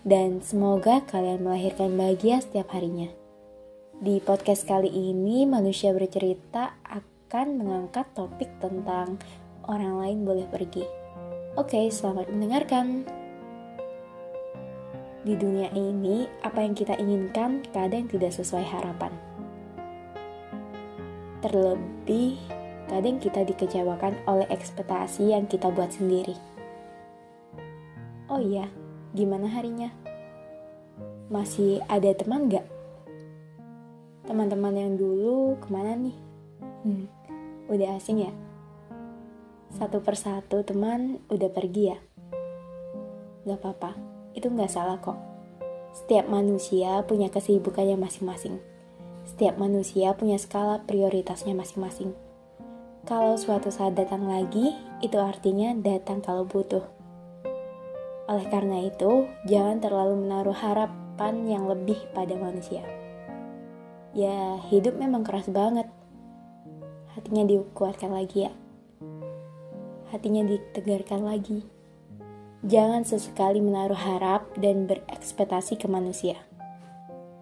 Dan semoga kalian melahirkan bahagia setiap harinya. Di podcast kali ini, manusia bercerita akan mengangkat topik tentang orang lain boleh pergi. Oke, selamat mendengarkan. Di dunia ini, apa yang kita inginkan kadang tidak sesuai harapan. Terlebih, kadang kita dikecewakan oleh ekspektasi yang kita buat sendiri. Oh iya, gimana harinya? Masih ada teman gak? Teman-teman yang dulu ke mana nih? Hmm, udah asing ya? Satu persatu teman udah pergi ya? Gak apa-apa itu nggak salah kok. Setiap manusia punya kesibukannya masing-masing. Setiap manusia punya skala prioritasnya masing-masing. Kalau suatu saat datang lagi, itu artinya datang kalau butuh. Oleh karena itu, jangan terlalu menaruh harapan yang lebih pada manusia. Ya, hidup memang keras banget. Hatinya dikuatkan lagi ya. Hatinya ditegarkan lagi. Jangan sesekali menaruh harap dan berekspektasi ke manusia.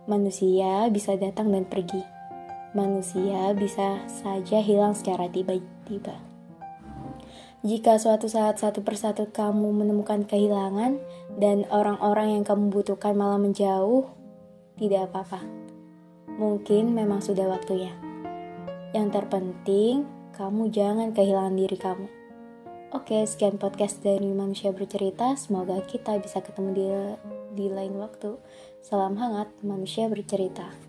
Manusia bisa datang dan pergi. Manusia bisa saja hilang secara tiba-tiba. Jika suatu saat satu persatu kamu menemukan kehilangan dan orang-orang yang kamu butuhkan malah menjauh, tidak apa-apa. Mungkin memang sudah waktunya. Yang terpenting, kamu jangan kehilangan diri kamu. Oke, sekian podcast dari Manusia Bercerita. Semoga kita bisa ketemu di, di lain waktu. Salam hangat, Manusia Bercerita.